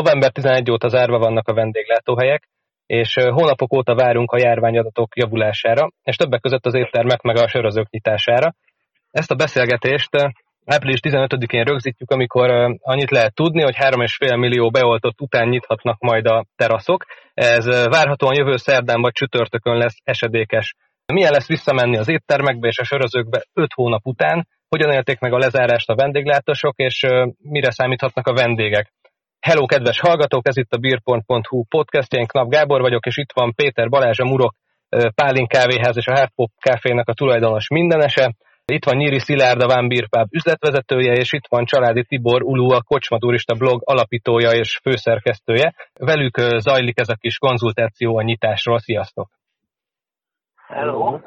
November 11 óta zárva vannak a vendéglátóhelyek, és hónapok óta várunk a járványadatok javulására, és többek között az éttermek meg a sörözők nyitására. Ezt a beszélgetést április 15-én rögzítjük, amikor annyit lehet tudni, hogy 3,5 millió beoltott után nyithatnak majd a teraszok. Ez várhatóan jövő szerdán vagy csütörtökön lesz esedékes. Milyen lesz visszamenni az éttermekbe és a sörözőkbe 5 hónap után, hogyan élték meg a lezárást a vendéglátósok, és mire számíthatnak a vendégek. Hello, kedves hallgatók, ez itt a beer.hu podcast, én Knap Gábor vagyok, és itt van Péter Balázs, a Murok Pálin kávéház és a Hardpop kávénak a tulajdonos mindenese. Itt van Nyíri Szilárd, a Van Beer Pub üzletvezetője, és itt van Családi Tibor Ulu, a Kocsma Turista blog alapítója és főszerkesztője. Velük zajlik ez a kis konzultáció a nyitásról. Sziasztok! Hello!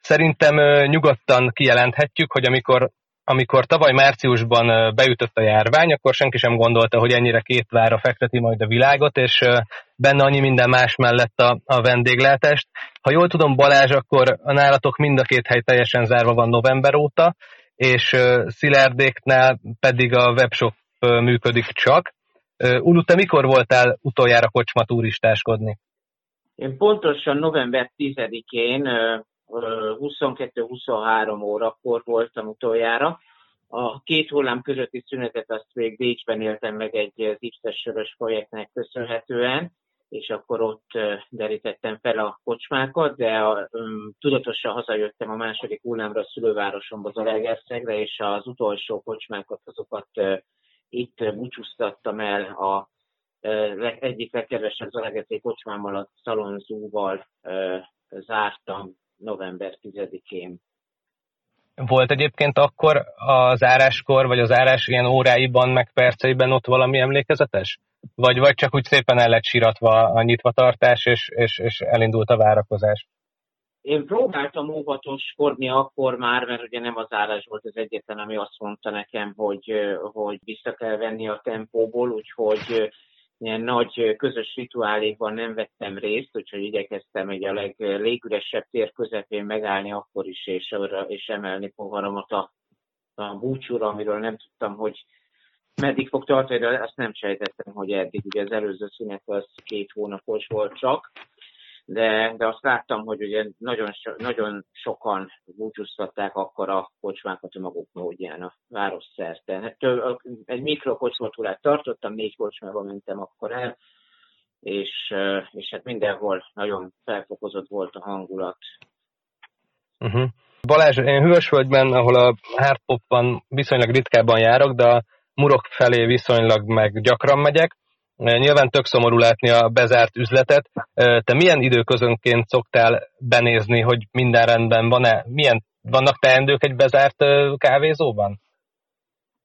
Szerintem nyugodtan kijelenthetjük, hogy amikor amikor tavaly márciusban beütött a járvány, akkor senki sem gondolta, hogy ennyire két vára fekteti majd a világot, és benne annyi minden más mellett a, a vendéglátást. Ha jól tudom, Balázs, akkor a nálatok mind a két hely teljesen zárva van november óta, és Szilárdéknál pedig a webshop működik csak. Ulu, te mikor voltál utoljára kocsma turistáskodni? Én pontosan november 10-én 22-23 órakor voltam utoljára. A két hullám közötti szünetet azt még Bécsben éltem meg egy zipszes sörös projektnek köszönhetően, és akkor ott derítettem fel a kocsmákat, de a, um, tudatosan hazajöttem a második hullámra a szülővárosomba, Zalaegerszegre, és az utolsó kocsmákat, azokat uh, itt búcsúztattam el a uh, egyik legkedvesebb Zalaegerszegi kocsmámmal, a Szalonzúval uh, zártam november 10-én. Volt egyébként akkor a záráskor, vagy az zárás ilyen óráiban, meg perceiben ott valami emlékezetes? Vagy, vagy csak úgy szépen el lett siratva a nyitvatartás, és, és, és elindult a várakozás? Én próbáltam óvatoskodni akkor már, mert ugye nem az zárás volt az egyetlen, ami azt mondta nekem, hogy, hogy vissza kell venni a tempóból, úgyhogy ilyen nagy közös rituálékban nem vettem részt, úgyhogy igyekeztem egy a leglégüresebb tér közepén megállni akkor is, és, és emelni poharamat a, a búcsúra, amiről nem tudtam, hogy meddig fog tartani, de azt nem sejtettem, hogy eddig. Ugye az előző szünet az két hónapos volt csak, de, de azt láttam, hogy ugye nagyon, so, nagyon sokan búcsúztatták akkor a kocsmákat a maguk módján a város szerte. Hát, egy mikrokocsmatúrát tartottam, négy kocsmába mentem akkor el, és, és hát mindenhol nagyon felfokozott volt a hangulat. Uh-huh. Balázs, én Hűvösvölgyben, ahol a hardpopban viszonylag ritkábban járok, de a Murok felé viszonylag meg gyakran megyek, Nyilván tök szomorú látni a bezárt üzletet. Te milyen időközönként szoktál benézni, hogy minden rendben van-e? Milyen, vannak teendők egy bezárt kávézóban?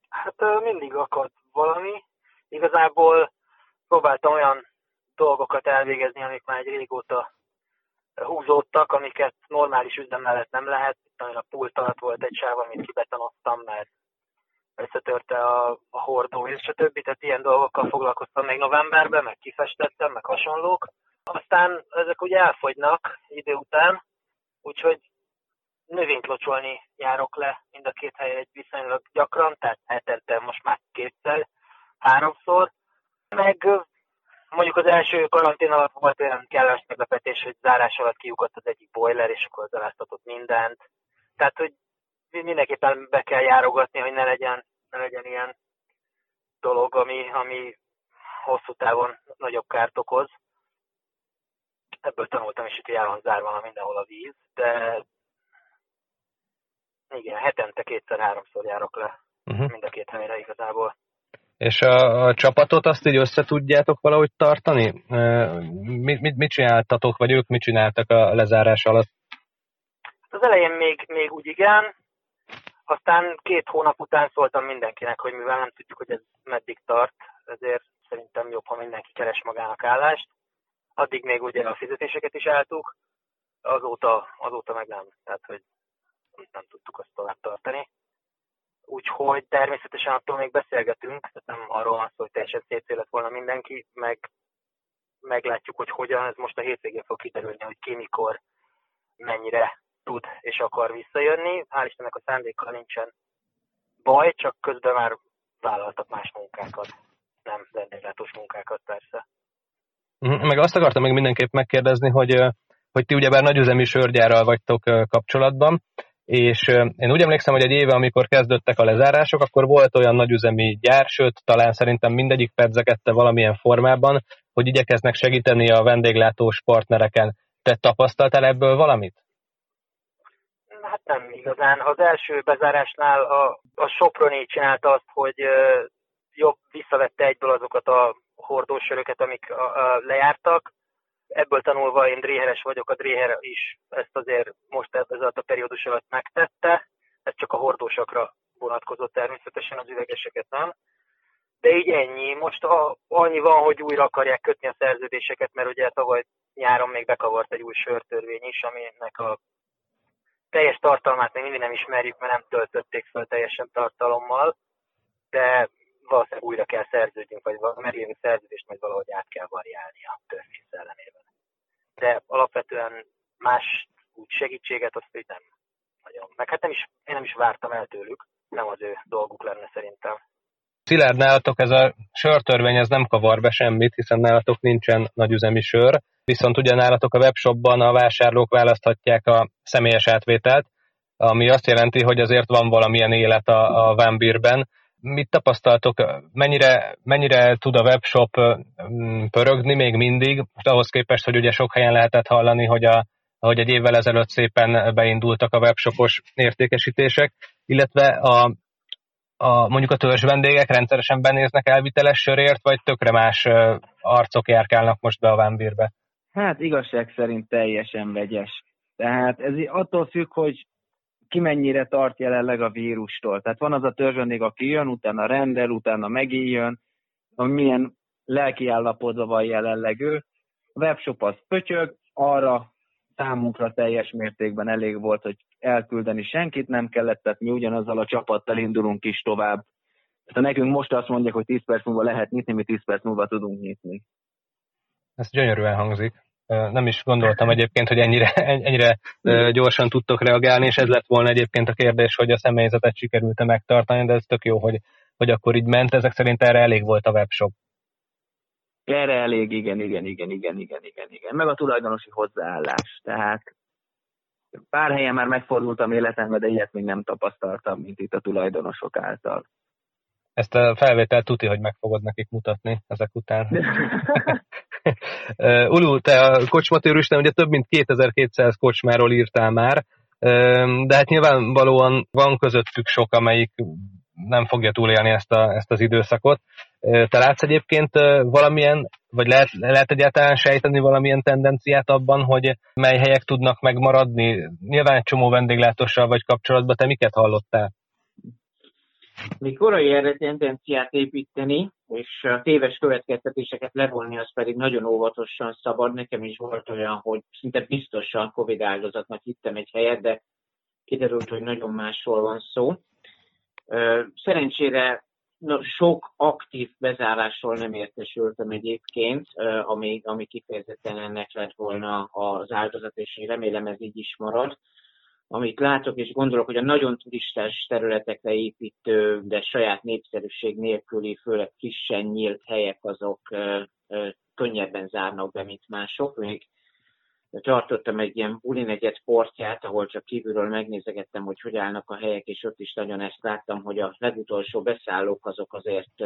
Hát mindig akad valami. Igazából próbáltam olyan dolgokat elvégezni, amik már egy régóta húzódtak, amiket normális üzem mellett nem lehet. A pult alatt volt egy sáv, amit kibetanoztam, mert összetörte a, a hordó, és a többi, tehát ilyen dolgokkal foglalkoztam még novemberben, meg kifestettem, meg hasonlók. Aztán ezek ugye elfogynak idő után, úgyhogy növényt locsolni járok le mind a két helyen egy viszonylag gyakran, tehát hetente most már kétszer, háromszor. Meg mondjuk az első karantén alatt volt olyan kellemes meglepetés, hogy zárás alatt kiugadt az egyik boiler, és akkor zaláztatott mindent. Tehát, hogy mindenképpen be kell járogatni, hogy ne legyen, ne legyen ilyen dolog, ami, ami hosszú távon nagyobb kárt okoz. Ebből tanultam is, hogy el van zárva mindenhol a víz, de igen, hetente kétszer-háromszor járok le uh-huh. mind a két helyre igazából. És a, a csapatot azt így össze tudjátok valahogy tartani? Mit, mit, mit csináltatok, vagy ők mit csináltak a lezárás alatt? Az elején még, még úgy igen, aztán két hónap után szóltam mindenkinek, hogy mivel nem tudjuk, hogy ez meddig tart, ezért szerintem jobb, ha mindenki keres magának állást. Addig még ugye a fizetéseket is álltuk, azóta, azóta meg nem. Tehát, hogy nem tudtuk azt tovább tartani. Úgyhogy természetesen attól még beszélgetünk, tehát nem arról van szó, hogy teljesen szép lett volna mindenki, meg meglátjuk, hogy hogyan, ez most a hétvégén fog kiderülni, hogy ki mikor, mennyire tud és akar visszajönni. Hál' Istennek a szándékkal nincsen baj, csak közben már vállaltak más munkákat. Nem, vendéglátós munkákat persze. Mhm, meg azt akartam még mindenképp megkérdezni, hogy, hogy ti ugyebár nagyüzemi sörgyárral vagytok kapcsolatban, és én úgy emlékszem, hogy egy éve, amikor kezdődtek a lezárások, akkor volt olyan nagyüzemi gyár, sőt, talán szerintem mindegyik pedzegette valamilyen formában, hogy igyekeznek segíteni a vendéglátós partnereken. Te tapasztaltál ebből valamit? Nem igazán. Az első bezárásnál a, a Soproni csinálta azt, hogy jobb visszavette egyből azokat a hordósöröket, amik a, a, lejártak. Ebből tanulva én dréheres vagyok, a dréher is ezt azért most ez a periódus alatt megtette. Ez csak a hordósakra vonatkozott természetesen, az üvegeseket nem. De így ennyi. Most a, annyi van, hogy újra akarják kötni a szerződéseket, mert ugye tavaly nyáron még bekavart egy új sörtörvény is, aminek a teljes tartalmát még mindig nem ismerjük, mert nem töltötték fel teljesen tartalommal, de valószínűleg újra kell szerződjünk, vagy merjünk szerződést, majd valahogy át kell variálni a törvény szellemében. De alapvetően más úgy segítséget azt így nem nagyon. Meg hát nem is, én nem is vártam el tőlük, nem az ő dolguk lenne szerintem. Szilárd, nálatok ez a sörtörvény ez nem kavar be semmit, hiszen nálatok nincsen nagyüzemi sör, viszont ugye nálatok a webshopban a vásárlók választhatják a személyes átvételt, ami azt jelenti, hogy azért van valamilyen élet a, a Vámbírben. Mit tapasztaltok, mennyire, mennyire tud a webshop pörögni még mindig, ahhoz képest, hogy ugye sok helyen lehetett hallani, hogy a, ahogy egy évvel ezelőtt szépen beindultak a webshopos értékesítések, illetve a, a, mondjuk a törzs vendégek rendszeresen benéznek elviteles sörért, vagy tökre más arcok járkálnak most be a vámbírbe? Hát igazság szerint teljesen vegyes. Tehát ez attól függ, hogy ki mennyire tart jelenleg a vírustól. Tehát van az a törzsvendég, aki jön, utána rendel, utána megijön, hogy milyen lelki állapotban van jelenleg ő. A webshop az pötyög, arra számunkra teljes mértékben elég volt, hogy elküldeni senkit nem kellett, tehát mi ugyanazzal a csapattal indulunk is tovább. Tehát nekünk most azt mondják, hogy 10 perc múlva lehet nyitni, mi 10 perc múlva tudunk nyitni. Ez gyönyörűen hangzik. Nem is gondoltam egyébként, hogy ennyire, ennyire gyorsan tudtok reagálni, és ez lett volna egyébként a kérdés, hogy a személyzetet sikerült-e megtartani, de ez tök jó, hogy, hogy akkor így ment. Ezek szerint erre elég volt a webshop. Erre elég, igen, igen, igen, igen, igen, igen, igen. Meg a tulajdonosi hozzáállás. Tehát pár helyen már megfordultam életemben, de ilyet még nem tapasztaltam, mint itt a tulajdonosok által. Ezt a felvételt tuti, hogy meg fogod nekik mutatni ezek után. Ulu, te a kocsmatőrüsten ugye több mint 2200 kocsmáról írtál már, de hát nyilvánvalóan van közöttük sok, amelyik nem fogja túlélni ezt, a, ezt az időszakot. Te látsz egyébként valamilyen, vagy lehet, lehet egyáltalán sejteni valamilyen tendenciát abban, hogy mely helyek tudnak megmaradni? Nyilván egy csomó vendéglátossal vagy kapcsolatban, te miket hallottál? Még korai erre tendenciát építeni, és a téves következtetéseket levonni, az pedig nagyon óvatosan szabad. Nekem is volt olyan, hogy szinte biztosan Covid áldozatnak hittem egy helyet, de kiderült, hogy nagyon másról van szó. Szerencsére no, sok aktív bezárásról nem értesültem egyébként, ami, ami kifejezetten ennek lett volna az áldozat, és én remélem ez így is marad. Amit látok és gondolok, hogy a nagyon turistás területekre építő, de saját népszerűség nélküli, főleg frissen nyílt helyek, azok könnyebben zárnak be, mint mások. Még tartottam egy ilyen bulinegyed portját, ahol csak kívülről megnézegettem, hogy hogy állnak a helyek, és ott is nagyon ezt láttam, hogy a legutolsó beszállók azok azért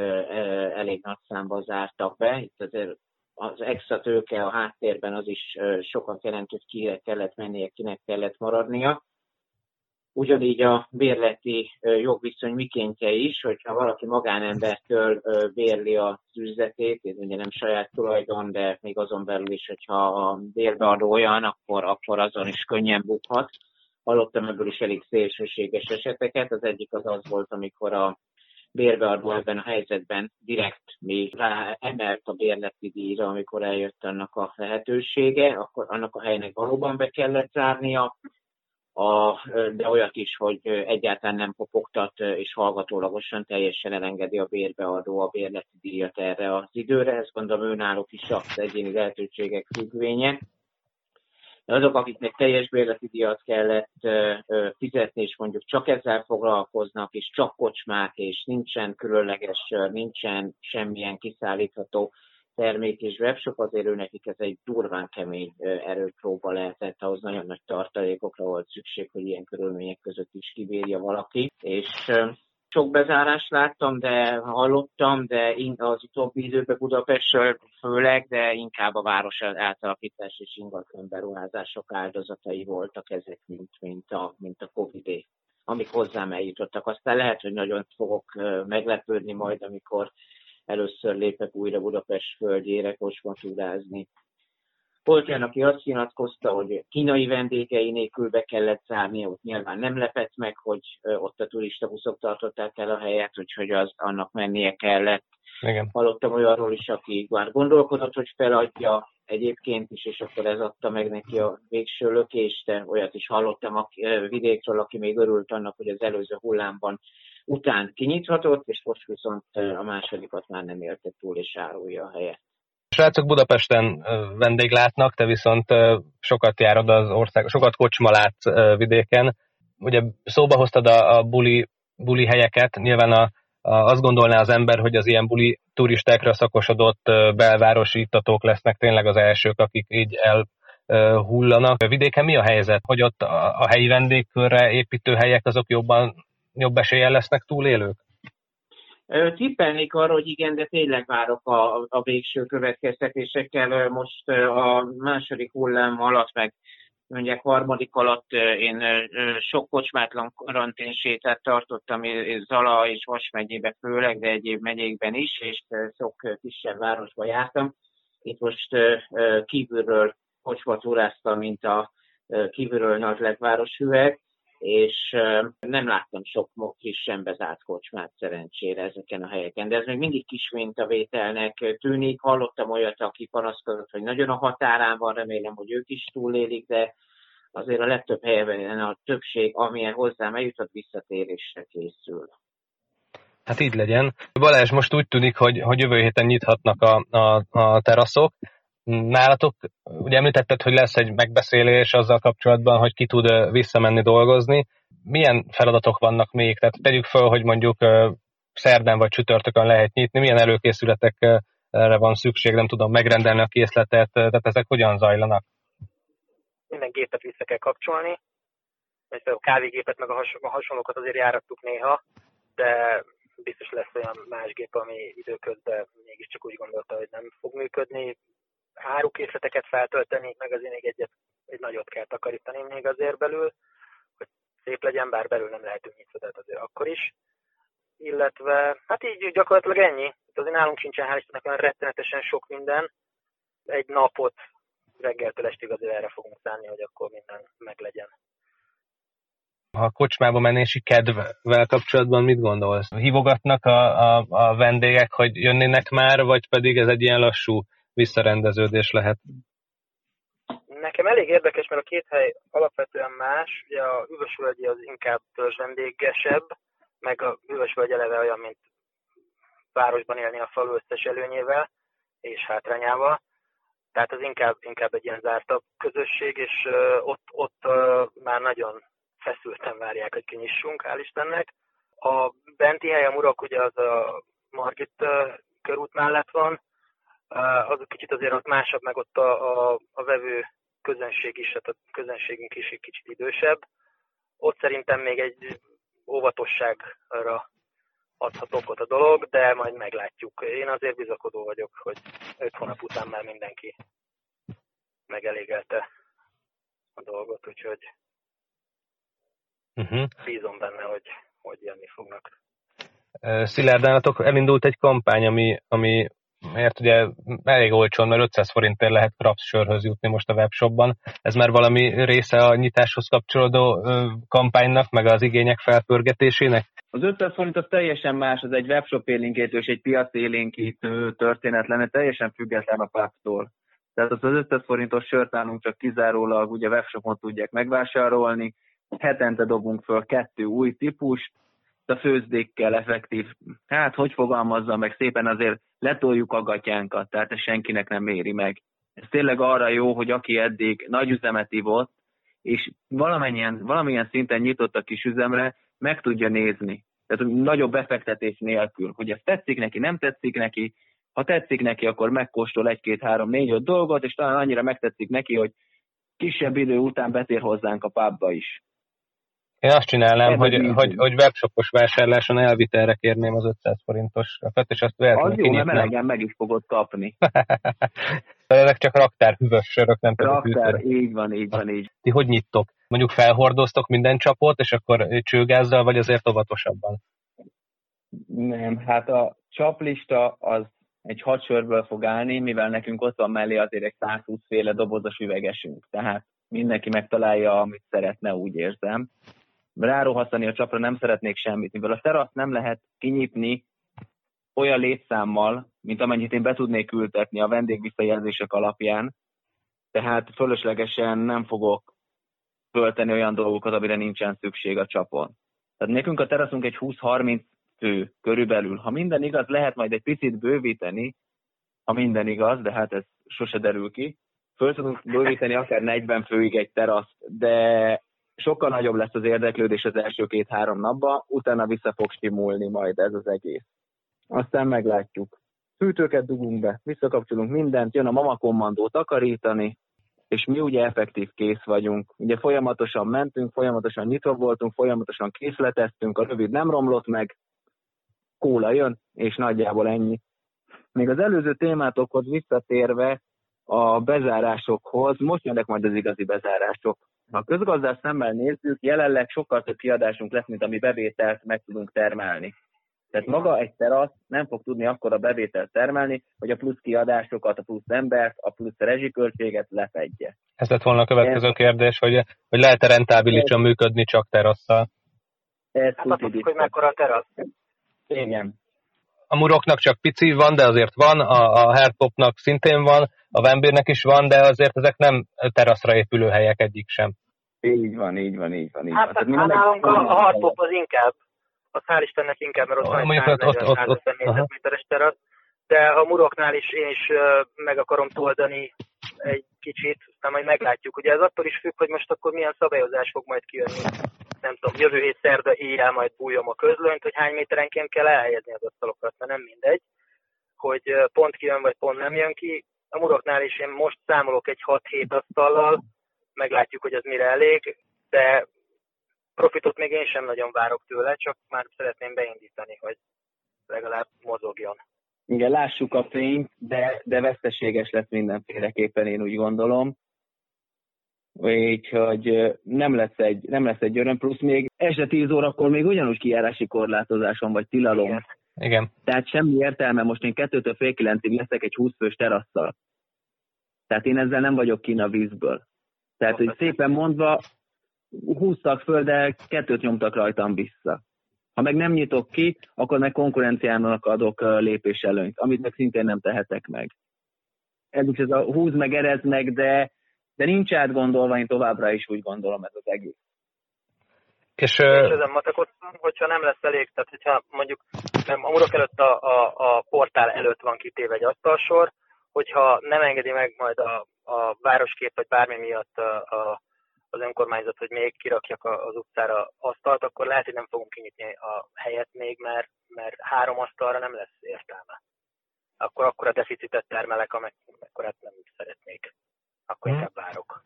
elég nagy számban zártak be. Itt azért az extra tőke a háttérben az is sokat jelent, hogy kire kellett mennie, kinek kellett maradnia. Ugyanígy a bérleti jogviszony mikéntje is, hogyha valaki magánembertől bérli az üzletét, ez ugye nem saját tulajdon, de még azon belül is, hogyha a bérbeadó olyan, akkor, akkor azon is könnyen bukhat. Hallottam ebből is elég szélsőséges eseteket. Az egyik az az volt, amikor a bérbeadó ebben a helyzetben direkt még rá emelt a bérleti díjra, amikor eljött annak a lehetősége, akkor annak a helynek valóban be kellett zárnia, a, de olyat is, hogy egyáltalán nem kopogtat, és hallgatólagosan teljesen elengedi a bérbeadó a bérleti díjat erre az időre. Ezt gondolom önállók is az egyéni lehetőségek függvénye. azok, akiknek teljes bérleti díjat kellett fizetni, és mondjuk csak ezzel foglalkoznak, és csak kocsmák, és nincsen különleges nincsen semmilyen kiszállítható termék és webshop, azért ő nekik ez egy durván kemény erőpróba lehetett, ahhoz nagyon nagy tartalékokra volt szükség, hogy ilyen körülmények között is kibírja valaki, és sok bezárást láttam, de hallottam, de az utóbbi időben Budapestről főleg, de inkább a város átalakítás és ingatlan beruházások áldozatai voltak ezek, mint, mint, a, mint a Covid-é, amik hozzám eljutottak. Aztán lehet, hogy nagyon fogok meglepődni majd, amikor először lépek újra Budapest földjére kocsmatúrázni. Volt olyan, aki azt nyilatkozta, hogy kínai vendégei nélkül be kellett zárni, ott nyilván nem lepett meg, hogy ott a turista buszok tartották el a helyet, úgyhogy az annak mennie kellett. Igen. Hallottam olyanról is, aki már gondolkodott, hogy feladja egyébként is, és akkor ez adta meg neki a végső lökést, de olyat is hallottam a vidékről, aki még örült annak, hogy az előző hullámban után kinyithatott, és most viszont a másodikat már nem élte túl, és árulja a helyet. Srácok Budapesten vendéglátnak, te viszont sokat járod az ország, sokat kocsma látsz vidéken. Ugye szóba hoztad a, a buli, buli helyeket, nyilván a, a, azt gondolná az ember, hogy az ilyen buli turistákra szakosodott belvárosi ittatók lesznek tényleg az elsők, akik így elhullanak. Vidéken mi a helyzet? Hogy ott a, a helyi vendégkörre építő helyek azok jobban, jobb eséllyel lesznek túlélők? Tippelnék arra, hogy igen, de tényleg várok a, a végső következtetésekkel. Most a második hullám alatt, meg mondják harmadik alatt én sok kocsmátlan karanténsétát tartottam Zala és Vas megyébe főleg, de egyéb megyékben is, és sok kisebb városba jártam. Itt most kívülről kocsmatúráztam, mint a kívülről nagy hüveg, és nem láttam sok frissen bezárt kocsmát szerencsére ezeken a helyeken, de ez még mindig kis mintavételnek tűnik. Hallottam olyat, aki panaszkodott, hogy nagyon a határán van, remélem, hogy ők is túlélik, de azért a legtöbb helyben a többség, amilyen hozzám eljutott, visszatérésre készül. Hát így legyen. Balázs, most úgy tűnik, hogy, hogy jövő héten nyithatnak a, a, a teraszok, Nálatok, ugye említetted, hogy lesz egy megbeszélés azzal kapcsolatban, hogy ki tud visszamenni dolgozni. Milyen feladatok vannak még? Tehát tegyük fel, hogy mondjuk szerdán vagy csütörtökön lehet nyitni, milyen előkészületekre van szükség, nem tudom, megrendelni a készletet, tehát ezek hogyan zajlanak? Minden gépet vissza kell kapcsolni, vagy a kávégépet, meg a, a hasonlókat azért járattuk néha, de biztos lesz olyan más gép, ami időközben mégiscsak úgy gondolta, hogy nem fog működni árukészleteket feltölteni, meg azért még egyet, egy nagyot kell takarítani még azért belül, hogy szép legyen, bár belül nem lehetünk nyitva, tehát azért akkor is. Illetve, hát így gyakorlatilag ennyi. Azért nálunk sincsen hál' olyan rettenetesen sok minden. Egy napot reggeltől estig azért erre fogunk szállni, hogy akkor minden meglegyen. A kocsmába menési kedvvel kapcsolatban mit gondolsz? Hívogatnak a, a, a vendégek, hogy jönnének már, vagy pedig ez egy ilyen lassú visszarendeződés lehet. Nekem elég érdekes, mert a két hely alapvetően más. Ugye a Hűvösvölgyi az inkább vendégesebb, meg a Hűvösvölgy eleve olyan, mint városban élni a falu összes előnyével és hátrányával. Tehát az inkább, inkább egy ilyen zártabb közösség, és ott, ott már nagyon feszülten várják, hogy kinyissunk, hál' Istennek. A benti hely, a Murak, ugye az a Margit körút mellett van, az kicsit azért ott másabb, meg ott a, a, a vevő közönség is, tehát a közönségünk is egy kicsit idősebb. Ott szerintem még egy óvatosságra adhat okot a dolog, de majd meglátjuk. Én azért bizakodó vagyok, hogy öt hónap után már mindenki megelégelte a dolgot, úgyhogy uh-huh. bízom benne, hogy, hogy jönni fognak. Szilárdánatok elindult egy kampány, ami, ami mert ugye elég olcsón, mert 500 forintért lehet Krabs sörhöz jutni most a webshopban. Ez már valami része a nyitáshoz kapcsolódó kampánynak, meg az igények felpörgetésének? Az 500 forint az teljesen más, az egy webshop élénkítő és egy piac élénkítő történet lenne, teljesen független a pubtól. Tehát az 500 forintos sört nálunk csak kizárólag ugye webshopon tudják megvásárolni, hetente dobunk föl kettő új típust, a főzdékkel effektív, hát hogy fogalmazza meg szépen azért letoljuk a gatyánkat, tehát ez senkinek nem éri meg. Ez tényleg arra jó, hogy aki eddig nagy üzemet ivott, és valamennyien, valamilyen szinten nyitott a kis üzemre, meg tudja nézni. Tehát nagyobb befektetés nélkül, hogy ez tetszik neki, nem tetszik neki, ha tetszik neki, akkor megkóstol egy-két, három, négy, öt dolgot, és talán annyira megtetszik neki, hogy kisebb idő után betér hozzánk a pubba is. Én azt csinálnám, hogy, hogy, hogy, hogy webshopos vásárláson elvitelre kérném az 500 forintos rafet, és azt véletlenül Az jó, mert melegen meg is fogod kapni. Ezek csak raktár hűvös sörök, nem tudom. Raktár, így van, így van, így. Ti hogy nyittok? Mondjuk felhordoztok minden csapot, és akkor csőgázzal, vagy azért óvatosabban? Nem, hát a csaplista az egy hadsorből fog állni, mivel nekünk ott van mellé azért egy 120 féle dobozos üvegesünk. Tehát mindenki megtalálja, amit szeretne, úgy érzem. Rárohasztani a csapra nem szeretnék semmit, mivel a terasz nem lehet kinyitni olyan létszámmal, mint amennyit én be tudnék ültetni a vendégvisszajelzések alapján, tehát fölöslegesen nem fogok föltenni olyan dolgokat, amire nincsen szükség a csapon. Tehát nekünk a teraszunk egy 20-30 fő körülbelül. Ha minden igaz, lehet majd egy picit bővíteni, ha minden igaz, de hát ez sose derül ki. Föl tudunk bővíteni akár 40 főig egy teraszt, de sokkal nagyobb lesz az érdeklődés az első két-három napban, utána vissza fog stimulni majd ez az egész. Aztán meglátjuk. Fűtőket dugunk be, visszakapcsolunk mindent, jön a mama kommandó takarítani, és mi ugye effektív kész vagyunk. Ugye folyamatosan mentünk, folyamatosan nyitva voltunk, folyamatosan készleteztünk, a rövid nem romlott meg, kóla jön, és nagyjából ennyi. Még az előző témátokhoz visszatérve a bezárásokhoz, most jönnek majd az igazi bezárások. Ha a közgazdás szemmel nézzük, jelenleg sokkal több kiadásunk lesz, mint ami bevételt meg tudunk termelni. Tehát maga egy terasz nem fog tudni akkor a bevételt termelni, hogy a plusz kiadásokat, a plusz embert, a plusz rezsiköltséget lefedje. Ez lett volna a következő Ez... kérdés, hogy, hogy lehet-e rentábilisan működni csak terasszal? Ez hát tudjuk, hogy mekkora a terasz. Igen. A muroknak csak pici van, de azért van, a, a hardpopnak szintén van, a Vembérnek is van, de azért ezek nem teraszra épülő helyek egyik sem. Így van, így van, így van. Így hát, van. Hát, nálunk a, a hardpop az inkább, az hál' Istennek inkább, mert ott van egy 140 négyzetméteres terasz, de a muroknál is én is meg akarom toldani egy kicsit, aztán majd meglátjuk. Ugye ez attól is függ, hogy most akkor milyen szabályozás fog majd kijönni nem tudom, jövő hét szerda éjjel majd bújom a közlönyt, hogy hány méterenként kell elhelyezni az asztalokat, mert nem mindegy, hogy pont kijön, vagy pont nem jön ki. A muroknál is én most számolok egy 6-7 asztallal, meglátjuk, hogy az mire elég, de profitot még én sem nagyon várok tőle, csak már szeretném beindítani, hogy legalább mozogjon. Igen, lássuk a fényt, de, de veszteséges lesz mindenféleképpen, én úgy gondolom úgyhogy nem lesz egy, nem lesz egy öröm, plusz még este 10 órakor még ugyanúgy kijárási korlátozáson vagy tilalom. Igen. Igen. Tehát semmi értelme, most én kettőtől fél kilencig leszek egy 20 fős terasszal. Tehát én ezzel nem vagyok kín a vízből. Tehát, hogy szépen mondva, húztak föl, de kettőt nyomtak rajtam vissza. Ha meg nem nyitok ki, akkor meg konkurenciának adok lépés előnyt, amit meg szintén nem tehetek meg. Ez is ez a húz meg, erez meg, de de nincs átgondolva, én továbbra is úgy gondolom ez az egész. És, és ezen matekoztam, hogyha nem lesz elég, tehát hogyha mondjuk nem, a murok előtt a, a, a portál előtt van kitéve egy asztalsor, hogyha nem engedi meg majd a, a városkép vagy bármi miatt a, a, az önkormányzat, hogy még kirakjak az utcára asztalt, akkor lehet, hogy nem fogunk kinyitni a helyet még, mert, mert három asztalra nem lesz értelme. Akkor akkor a deficitet termelek, amekkorát nem szeretnék akkor hmm. inkább várok.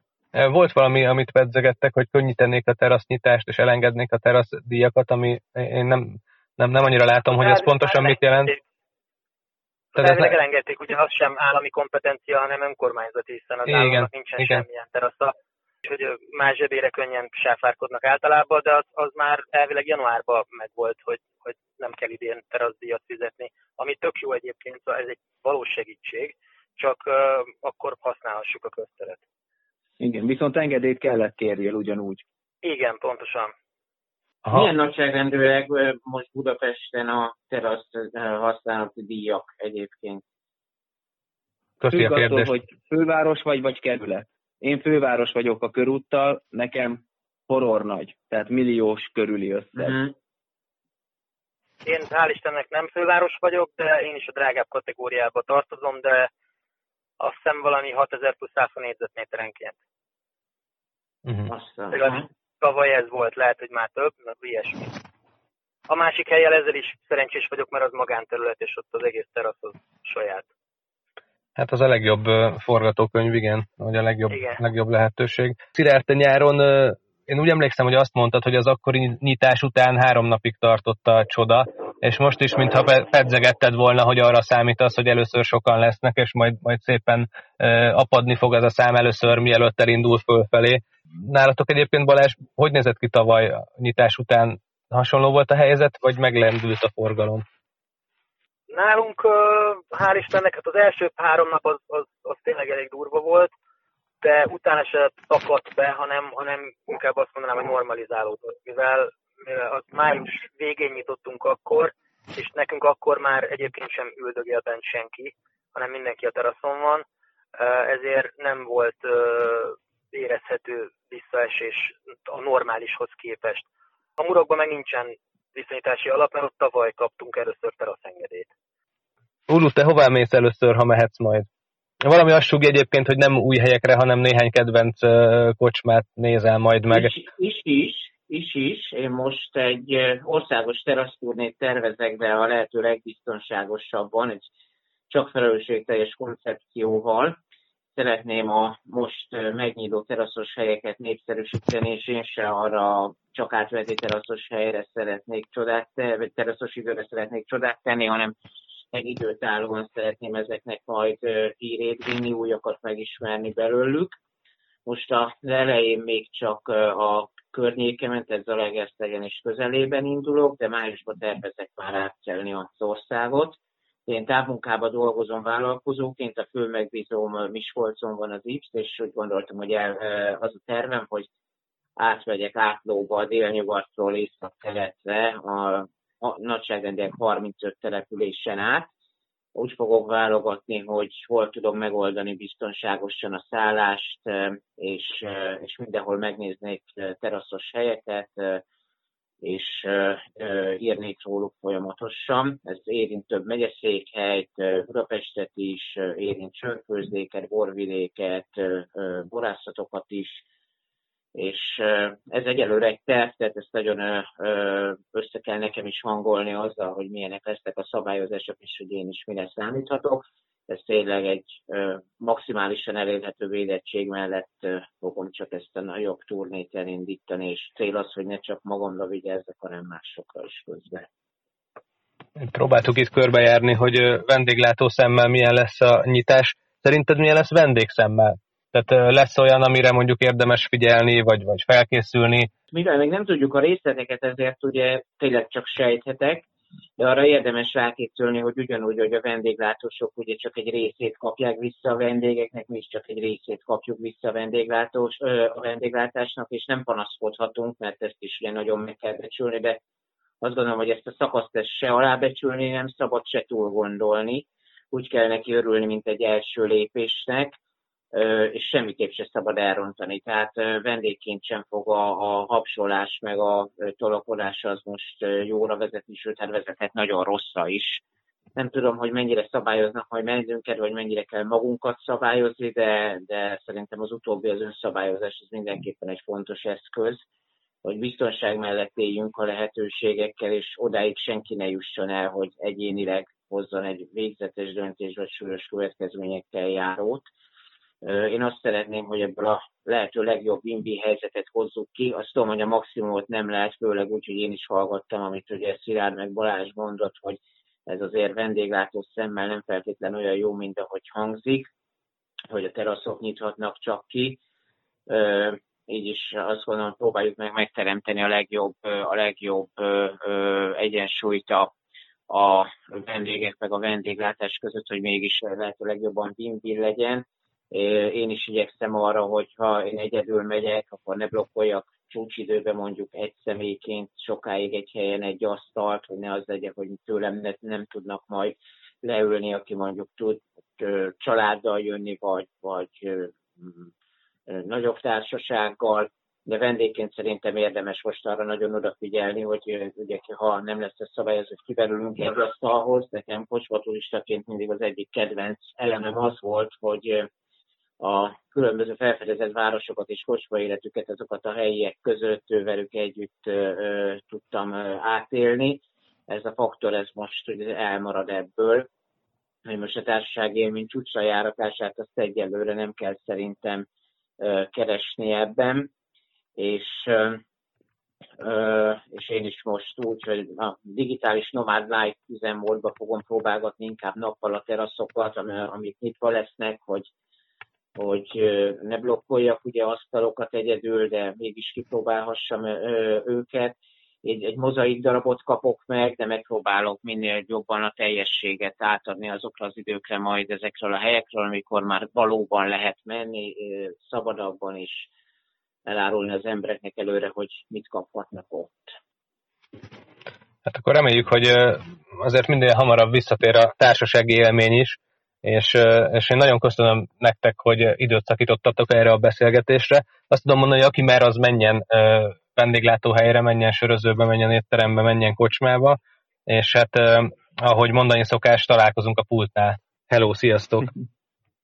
Volt valami, amit pedzegettek, hogy könnyítenék a terasznyitást, és elengednék a teraszdíjakat, ami én nem, nem, nem annyira látom, hogy ez pontosan mit jelent. Tehát ez elengedték, ugye az sem állami kompetencia, hanem önkormányzati, hiszen az igen, államnak nincsen igen. semmilyen terasza. Hogy más zsebére könnyen sáfárkodnak általában, de az, az már elvileg januárban megvolt, hogy, hogy nem kell idén teraszdíjat fizetni, ami tök jó egyébként, szóval ez egy valós segítség csak uh, akkor használhassuk a közteret. Igen, viszont engedélyt kellett kérjél ugyanúgy. Igen, pontosan. Aha. Milyen nagyságrendűleg most Budapesten a terasz használati díjak egyébként? Köszi a kérdést. Attól, hogy főváros vagy, vagy kerület. Én főváros vagyok a körúttal, nekem horror nagy, tehát milliós körüli összeg. Uh-huh. Én hál' Istennek nem főváros vagyok, de én is a drágább kategóriába tartozom, de azt hiszem valami 6000 plusz 100 négyzetméterenként. Uh-huh. Tavaly ez volt, lehet, hogy már több, mert ilyesmi. A másik helyen ezzel is szerencsés vagyok, mert az magánterület, és ott az egész terasz az saját. Hát az a legjobb forgatókönyv, igen, vagy a legjobb, igen. legjobb lehetőség. Szilárd, te nyáron én úgy emlékszem, hogy azt mondtad, hogy az akkori nyitás után három napig tartott a csoda, és most is, mintha pedzegetted volna, hogy arra számítasz, hogy először sokan lesznek, és majd, majd szépen apadni fog ez a szám először, mielőtt elindul fölfelé. Nálatok egyébként Balázs, hogy nézett ki tavaly nyitás után? Hasonló volt a helyzet, vagy meglendült a forgalom? Nálunk, hál' Istennek, hát az első három nap az, az, az tényleg elég durva volt, de utána se szakadt be, hanem, hanem inkább azt mondanám, hogy normalizálódott, mivel, mivel az május végén nyitottunk akkor, és nekünk akkor már egyébként sem üldögél bent senki, hanem mindenki a teraszon van, ezért nem volt érezhető visszaesés a normálishoz képest. A murokban meg nincsen viszonyítási alap, mert ott tavaly kaptunk először teraszengedélyt. Ulu, te hová mész először, ha mehetsz majd? Valami azt súgja egyébként, hogy nem új helyekre, hanem néhány kedvenc kocsmát nézel majd meg. Is, is, is, is, is. Én most egy országos terasztúrnét tervezek be a lehető legbiztonságosabban, egy csak felelősségteljes koncepcióval. Szeretném a most megnyíló teraszos helyeket népszerűsíteni, és én se arra csak átveti teraszos helyre szeretnék csodát, vagy teraszos időre szeretnék csodát tenni, hanem meg időtállóan szeretném ezeknek majd hírét vinni, újakat megismerni belőlük. Most az elején még csak a környékemen, ez a legesztegen és közelében indulok, de májusban tervezek már átkelni az országot. Én távmunkában dolgozom vállalkozóként, a fő megbízóm Miskolcon van az IPS, és úgy gondoltam, hogy el, az a tervem, hogy átmegyek átlóba a délnyugatról észak-keletre a a nagyságrendileg 35 településen át. Úgy fogok válogatni, hogy hol tudom megoldani biztonságosan a szállást, és, és mindenhol megnéznék teraszos helyeket, és írnék róluk folyamatosan. Ez érint több megyeszékhelyt, Budapestet is, érint Csörkőzdéket, Borvidéket, borászatokat is, és ez egyelőre egy terv, tehát ezt nagyon össze kell nekem is hangolni azzal, hogy milyenek lesznek a szabályozások, és hogy én is mire számíthatok. Ez tényleg egy maximálisan elérhető védettség mellett fogom csak ezt a nagyobb turnét elindítani, és cél az, hogy ne csak magamra vigyázzak, hanem másokra is közben. Próbáltuk itt körbejárni, hogy vendéglátó szemmel milyen lesz a nyitás. Szerinted milyen lesz vendégszemmel? Tehát lesz olyan, amire mondjuk érdemes figyelni, vagy, vagy felkészülni? Mivel még nem tudjuk a részleteket, ezért ugye tényleg csak sejthetek, de arra érdemes rákészülni, hogy ugyanúgy, hogy a vendéglátósok ugye csak egy részét kapják vissza a vendégeknek, mi is csak egy részét kapjuk vissza a, vendéglátós, a vendéglátásnak, és nem panaszkodhatunk, mert ezt is ugye nagyon meg kell becsülni, de azt gondolom, hogy ezt a szakaszt ezt se alábecsülni, nem szabad se túl gondolni. Úgy kell neki örülni, mint egy első lépésnek és semmiképp se szabad elrontani. Tehát vendégként sem fog a, a habsolás meg a tolakodás az most jóra vezetni, sőt, hát vezethet nagyon rosszra is. Nem tudom, hogy mennyire szabályoznak majd mennünket, vagy mennyire kell magunkat szabályozni, de, de szerintem az utóbbi az önszabályozás az mindenképpen egy fontos eszköz, hogy biztonság mellett éljünk a lehetőségekkel, és odáig senki ne jusson el, hogy egyénileg hozzon egy végzetes döntés vagy súlyos következményekkel járót én azt szeretném, hogy ebből a lehető legjobb win helyzetet hozzuk ki. Azt tudom, hogy a maximumot nem lehet, főleg úgy, hogy én is hallgattam, amit ugye Szilárd meg Balázs mondott, hogy ez azért vendéglátó szemmel nem feltétlenül olyan jó, mint ahogy hangzik, hogy a teraszok nyithatnak csak ki. Így is azt gondolom, próbáljuk meg megteremteni a legjobb, a legjobb egyensúlyt a, a vendégek meg a vendéglátás között, hogy mégis lehető legjobban win legyen én is igyekszem arra, hogy ha én egyedül megyek, akkor ne blokkoljak csúcsidőben mondjuk egy személyként sokáig egy helyen egy asztalt, hogy ne az legyen, hogy tőlem ne, nem tudnak majd leülni, aki mondjuk tud családdal jönni, vagy, vagy nagyobb társasággal. de vendégként szerintem érdemes most arra nagyon odafigyelni, hogy ugye ha nem lesz ez szabályozó, hogy kiverülünk egy asztalhoz, nekem kocsmaturistaként mindig az egyik kedvenc elemem az volt, hogy a különböző felfedezett városokat és kocsma életüket, azokat a helyiek között velük együtt ö, tudtam ö, átélni. Ez a faktor, ez most ugye elmarad ebből. Hogy most a társaság élmény csúcsra járatását azt egyelőre nem kell szerintem ö, keresni ebben. És és én is most úgy, hogy a digitális nomád live üzemmódba fogom próbálgatni inkább nappal a teraszokat, amik nyitva lesznek, hogy hogy ne blokkoljak ugye asztalokat egyedül, de mégis kipróbálhassam őket. Egy, egy mozaik darabot kapok meg, de megpróbálok minél jobban a teljességet átadni azokra az időkre majd ezekről a helyekről, amikor már valóban lehet menni, szabadabban is elárulni az embereknek előre, hogy mit kaphatnak ott. Hát akkor reméljük, hogy azért minél hamarabb visszatér a társasági élmény is, és, és én nagyon köszönöm nektek, hogy időt szakítottatok erre a beszélgetésre. Azt tudom mondani, hogy aki mer, az menjen vendéglátóhelyre, menjen sörözőbe, menjen étterembe, menjen kocsmába, és hát ahogy mondani szokás, találkozunk a pultnál. Hello, sziasztok!